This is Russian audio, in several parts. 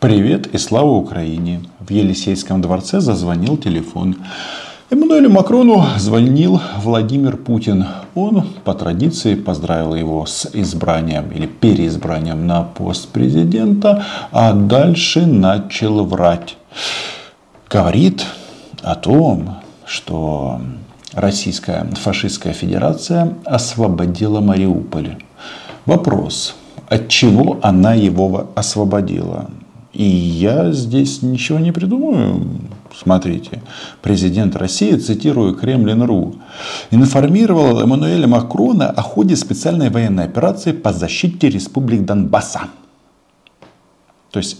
Привет и слава Украине. В Елисейском дворце зазвонил телефон. Эммануэлю Макрону звонил Владимир Путин. Он по традиции поздравил его с избранием или переизбранием на пост президента, а дальше начал врать. Говорит о том, что Российская фашистская федерация освободила Мариуполь. Вопрос, от чего она его освободила? И я здесь ничего не придумаю. Смотрите, президент России, цитирую Кремлин.ру, информировал Эммануэля Макрона о ходе специальной военной операции по защите республик Донбасса. То есть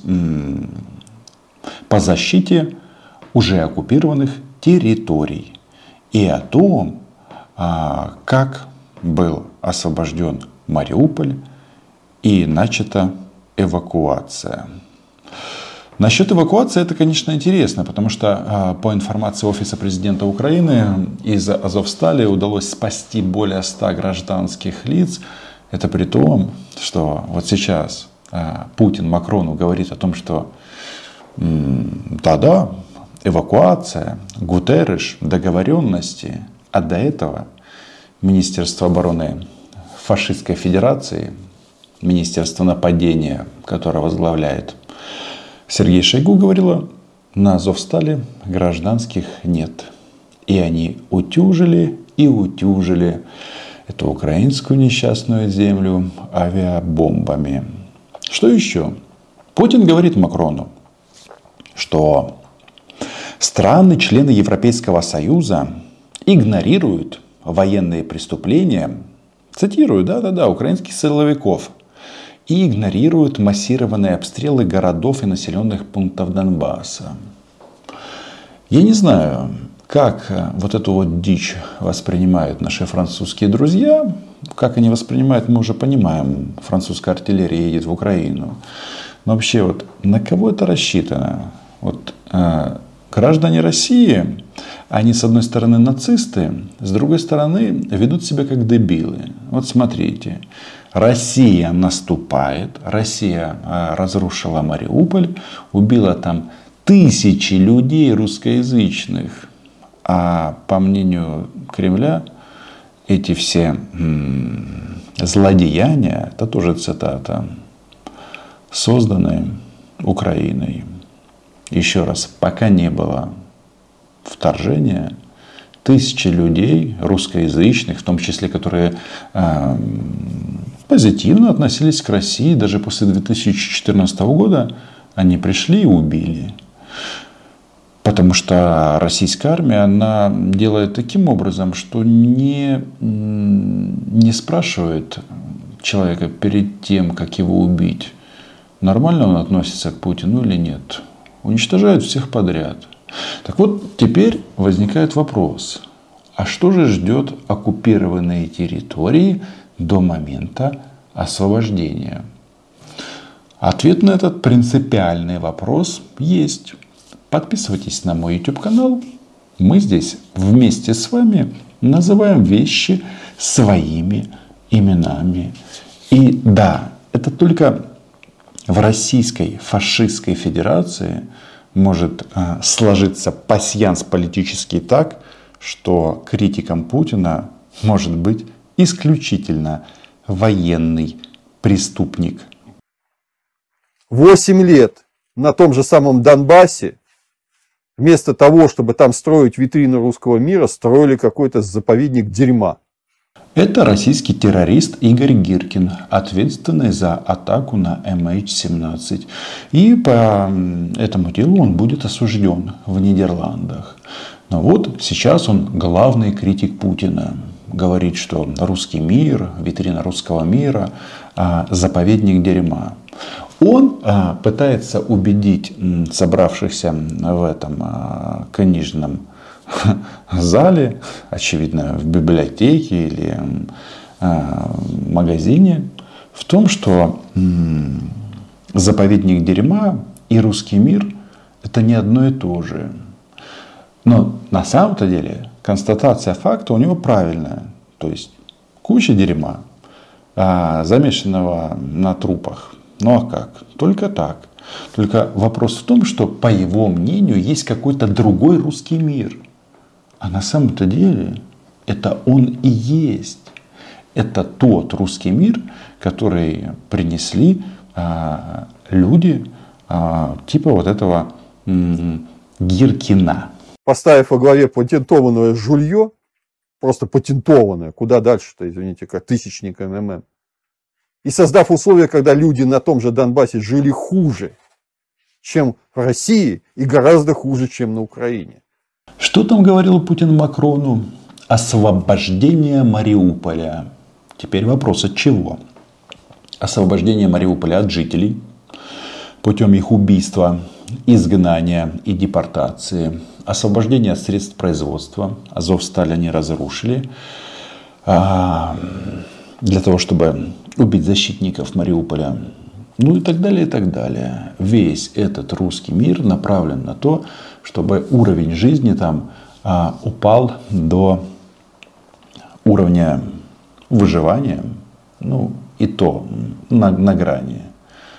по защите уже оккупированных территорий. И о том, а, как был освобожден Мариуполь и начата эвакуация. Насчет эвакуации это, конечно, интересно, потому что а, по информации Офиса президента Украины из Азовстали удалось спасти более 100 гражданских лиц. Это при том, что вот сейчас а, Путин Макрону говорит о том, что да-да, эвакуация, Гутерреш, договоренности, а до этого Министерство обороны фашистской федерации, Министерство нападения, которое возглавляет Сергей Шойгу говорила, на Азовстале гражданских нет. И они утюжили и утюжили эту украинскую несчастную землю авиабомбами. Что еще? Путин говорит Макрону, что страны, члены Европейского Союза игнорируют военные преступления, цитирую, да-да-да, украинских силовиков – и игнорируют массированные обстрелы городов и населенных пунктов Донбасса. Я не знаю, как э, вот эту вот дичь воспринимают наши французские друзья. Как они воспринимают, мы уже понимаем. Французская артиллерия едет в Украину. Но вообще вот на кого это рассчитано? Вот э, граждане России, они с одной стороны нацисты, с другой стороны ведут себя как дебилы. Вот смотрите, Россия наступает, Россия а, разрушила Мариуполь, убила там тысячи людей русскоязычных. А по мнению Кремля, эти все злодеяния, это тоже цитата, созданы Украиной. Еще раз, пока не было вторжения, тысячи людей русскоязычных, в том числе, которые э, позитивно относились к России. Даже после 2014 года они пришли и убили. Потому что российская армия, она делает таким образом, что не, не спрашивает человека перед тем, как его убить, нормально он относится к Путину или нет. Уничтожает всех подряд. Так вот, теперь возникает вопрос, а что же ждет оккупированные территории до момента освобождения? Ответ на этот принципиальный вопрос есть. Подписывайтесь на мой YouTube канал. Мы здесь вместе с вами называем вещи своими именами. И да, это только в Российской фашистской федерации может а, сложиться пасьянс политический так, что критиком Путина может быть исключительно военный преступник. Восемь лет на том же самом Донбассе, вместо того, чтобы там строить витрину русского мира, строили какой-то заповедник дерьма. Это российский террорист Игорь Гиркин, ответственный за атаку на MH17. И по этому делу он будет осужден в Нидерландах. Но вот сейчас он главный критик Путина. Говорит, что русский мир, витрина русского мира, а, заповедник дерьма. Он а, пытается убедить собравшихся в этом а, книжном зале, очевидно, в библиотеке или магазине, в том, что заповедник дерьма и русский мир – это не одно и то же. Но на самом-то деле констатация факта у него правильная. То есть куча дерьма, а, замешанного на трупах. Ну а как? Только так. Только вопрос в том, что по его мнению есть какой-то другой русский мир. А на самом-то деле это он и есть. Это тот русский мир, который принесли а, люди а, типа вот этого Гиркина. Поставив во главе патентованное жулье, просто патентованное, куда дальше-то, извините, как тысячник МММ, и создав условия, когда люди на том же Донбассе жили хуже, чем в России, и гораздо хуже, чем на Украине. Что там говорил Путин Макрону? Освобождение Мариуполя. Теперь вопрос от чего? Освобождение Мариуполя от жителей путем их убийства, изгнания и депортации. Освобождение средств производства. Азов Стали они разрушили. А, для того, чтобы убить защитников Мариуполя. Ну и так далее, и так далее. Весь этот русский мир направлен на то, чтобы уровень жизни там а, упал до уровня выживания, ну и то на, на грани.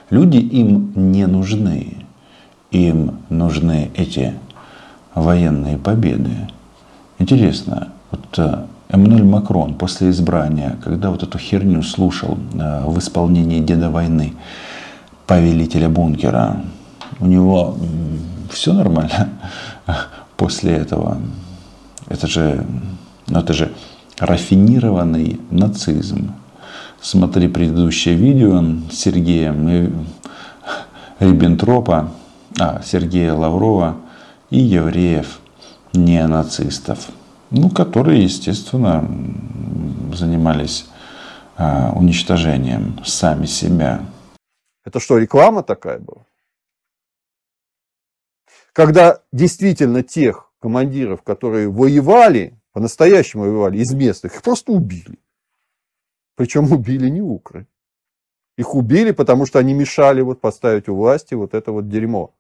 Люди им не нужны. Им нужны эти военные победы. Интересно, вот э, Эммануэль Макрон после избрания, когда вот эту херню слушал э, в исполнении Деда войны, повелителя бункера, у него все нормально после этого. Это же, ну это же рафинированный нацизм. Смотри предыдущее видео с Сергеем Риббентропа, а, Сергея Лаврова и евреев, неонацистов ну, которые, естественно, занимались а, уничтожением сами себя. Это что, реклама такая была? Когда действительно тех командиров, которые воевали, по-настоящему воевали из местных, их просто убили. Причем убили не укры. Их убили, потому что они мешали вот поставить у власти вот это вот дерьмо.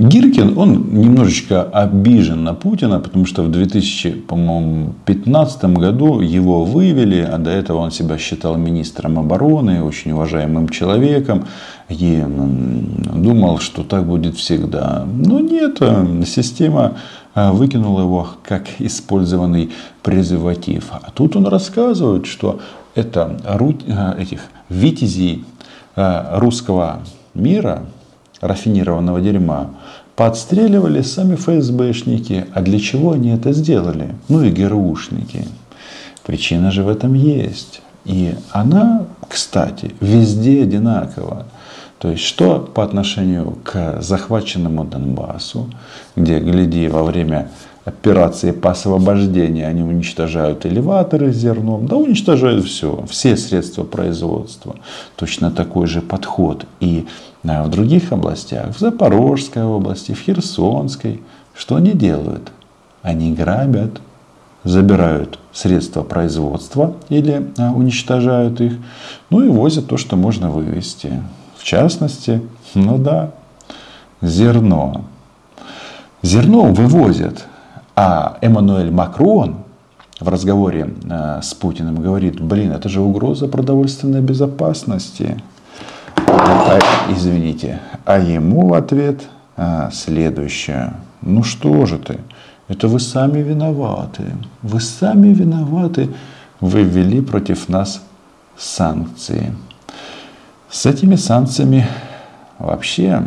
Гиркин, он немножечко обижен на Путина, потому что в 2015 году его вывели, а до этого он себя считал министром обороны, очень уважаемым человеком, и думал, что так будет всегда. Но нет, э, система э, выкинула его как использованный презерватив. А тут он рассказывает, что это э, этих витязей русского мира, рафинированного дерьма, подстреливали сами ФСБшники. А для чего они это сделали? Ну и ГРУшники. Причина же в этом есть. И она, кстати, везде одинакова. То есть, что по отношению к захваченному Донбассу, где, гляди, во время операции по освобождению они уничтожают элеваторы с зерном, да уничтожают все, все средства производства. Точно такой же подход и а в других областях, в Запорожской области, в Херсонской, что они делают? Они грабят, забирают средства производства или а, уничтожают их, ну и возят то, что можно вывести. В частности, ну да, зерно. Зерно вывозят, а Эммануэль Макрон в разговоре а, с Путиным говорит, блин, это же угроза продовольственной безопасности. А, извините. А ему в ответ а, следующее. Ну что же ты? Это вы сами виноваты. Вы сами виноваты. Вы ввели против нас санкции. С этими санкциями вообще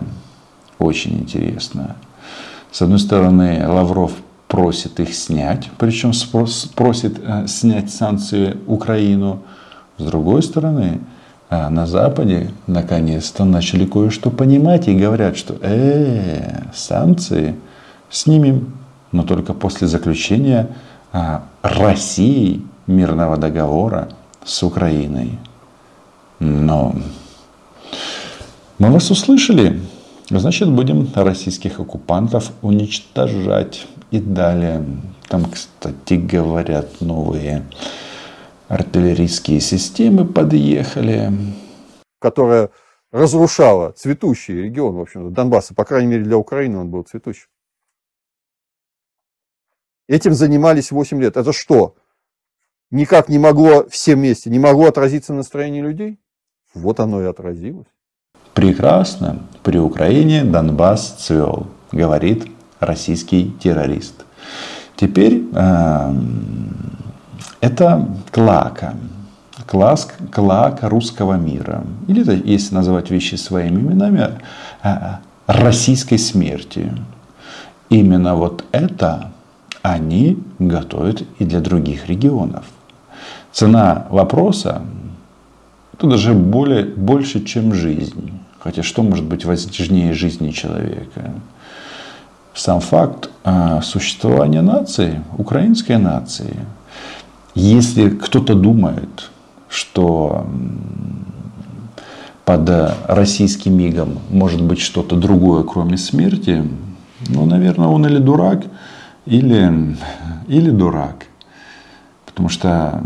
очень интересно. С одной стороны, Лавров просит их снять, причем просит э, снять санкции Украину. С другой стороны, а на Западе наконец-то начали кое-что понимать и говорят, что э, санкции снимем, но только после заключения а, России мирного договора с Украиной. Но мы вас услышали. Значит, будем российских оккупантов уничтожать. И далее. Там, кстати, говорят новые артиллерийские системы подъехали. Которая разрушала цветущий регион, в общем-то, Донбасса. По крайней мере, для Украины он был цветущим. Этим занимались 8 лет. Это что? Никак не могло все вместе, не могло отразиться настроение людей? Вот оно и отразилось. Прекрасно, при Украине Донбасс цвел, говорит российский террорист. Теперь э, это клака, класс, клака русского мира. Или, если называть вещи своими именами, э, российской смерти. Именно вот это они готовят и для других регионов. Цена вопроса это даже более, больше, чем жизнь. Хотя что может быть важнее жизни человека? Сам факт а, существования нации, украинской нации. Если кто-то думает, что под российским мигом может быть что-то другое, кроме смерти, ну, наверное, он или дурак, или, или дурак. Потому что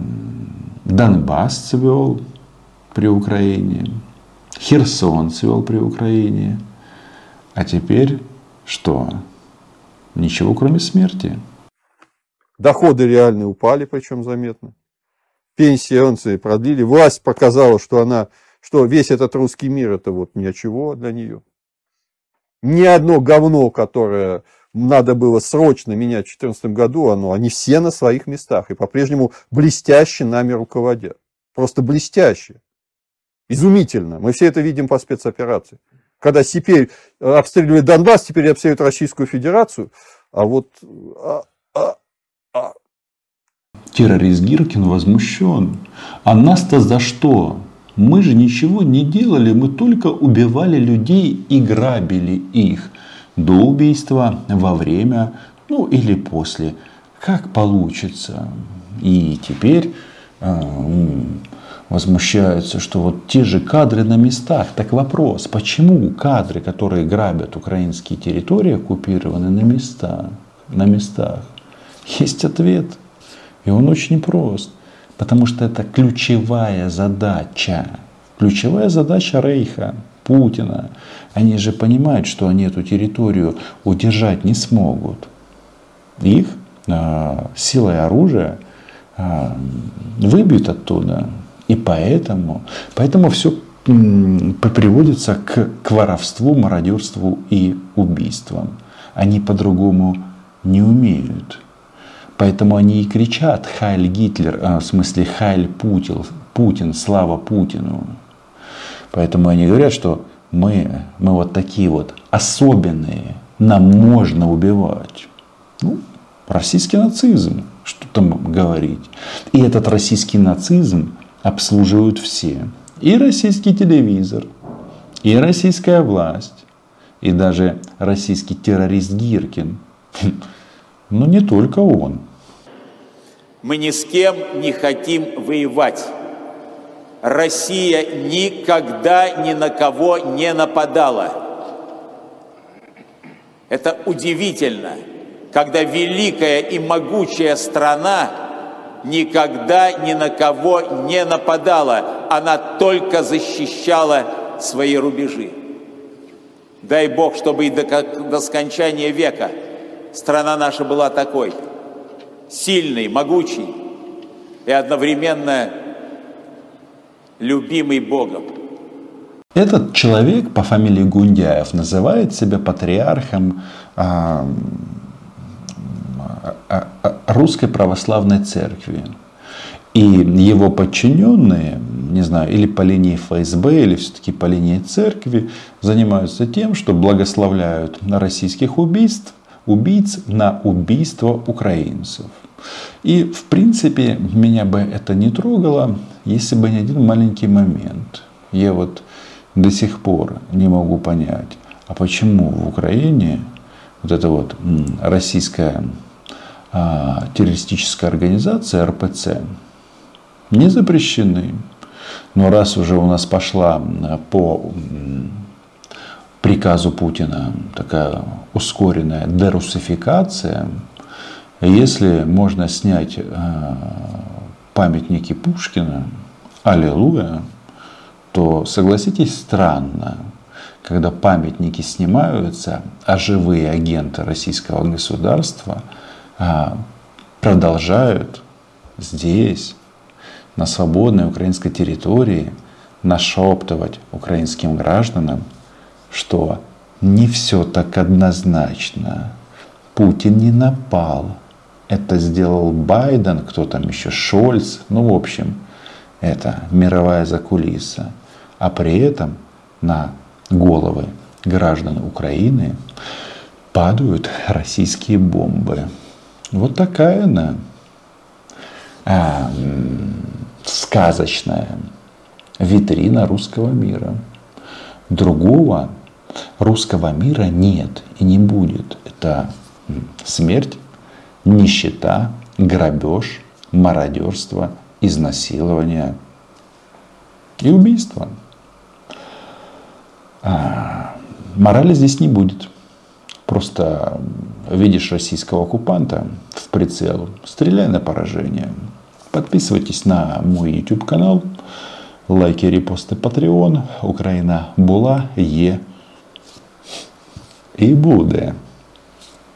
Донбасс цвел при Украине, Херсон цвел при Украине. А теперь что? Ничего, кроме смерти. Доходы реальные упали, причем заметно. Пенсии продлили. Власть показала, что она, что весь этот русский мир это вот ничего для нее. Ни одно говно, которое надо было срочно менять в 2014 году, оно, они все на своих местах и по-прежнему блестяще нами руководят. Просто блестяще. Изумительно. Мы все это видим по спецоперации. Когда теперь обстреливают Донбасс, теперь обстреливают Российскую Федерацию, а вот... А, а, а. Террорист Гиркин возмущен. А нас-то за что? Мы же ничего не делали, мы только убивали людей и грабили их до убийства, во время, ну или после, как получится. И теперь э, возмущаются, что вот те же кадры на местах. Так вопрос, почему кадры, которые грабят украинские территории, оккупированы на местах? На местах? Есть ответ. И он очень прост. Потому что это ключевая задача. Ключевая задача Рейха. Путина. Они же понимают, что они эту территорию удержать не смогут. Их э, силой оружия э, выбьют оттуда. И поэтому, поэтому все приводится к, к воровству, мародерству и убийствам. Они по-другому не умеют. Поэтому они и кричат «Хайль Гитлер», а, в смысле «Хайль Путин», Путин, слава Путину. Поэтому они говорят, что мы, мы вот такие вот особенные, нам можно убивать. Ну, российский нацизм, что там говорить. И этот российский нацизм обслуживают все. И российский телевизор, и российская власть, и даже российский террорист Гиркин. Но не только он. Мы ни с кем не хотим воевать. Россия никогда ни на кого не нападала. Это удивительно, когда великая и могучая страна никогда ни на кого не нападала, она только защищала свои рубежи. Дай Бог, чтобы и до, до скончания века страна наша была такой, сильной, могучей и одновременно любимый Богом. Этот человек по фамилии Гундяев называет себя патриархом а, русской православной церкви. И его подчиненные, не знаю, или по линии ФСБ, или все-таки по линии церкви, занимаются тем, что благословляют российских убийств, убийц на убийство украинцев. И, в принципе, меня бы это не трогало, если бы не один маленький момент. Я вот до сих пор не могу понять, а почему в Украине вот эта вот российская террористическая организация РПЦ не запрещены. Но раз уже у нас пошла по приказу Путина такая ускоренная дерусификация, если можно снять э, памятники Пушкина, аллилуйя, то согласитесь, странно, когда памятники снимаются, а живые агенты российского государства продолжают здесь, на свободной украинской территории, нашептывать украинским гражданам, что не все так однозначно. Путин не напал. Это сделал Байден, кто там еще, Шольц. Ну, в общем, это мировая закулиса. А при этом на головы граждан Украины падают российские бомбы. Вот такая она а, сказочная витрина русского мира. Другого русского мира нет и не будет. Это смерть, нищета, грабеж, мародерство, изнасилование и убийство. А, морали здесь не будет. Просто видишь российского оккупанта в прицел, стреляй на поражение. Подписывайтесь на мой YouTube канал, лайки, репосты, Patreon, Украина була, є і буде.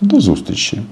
До зустрічі!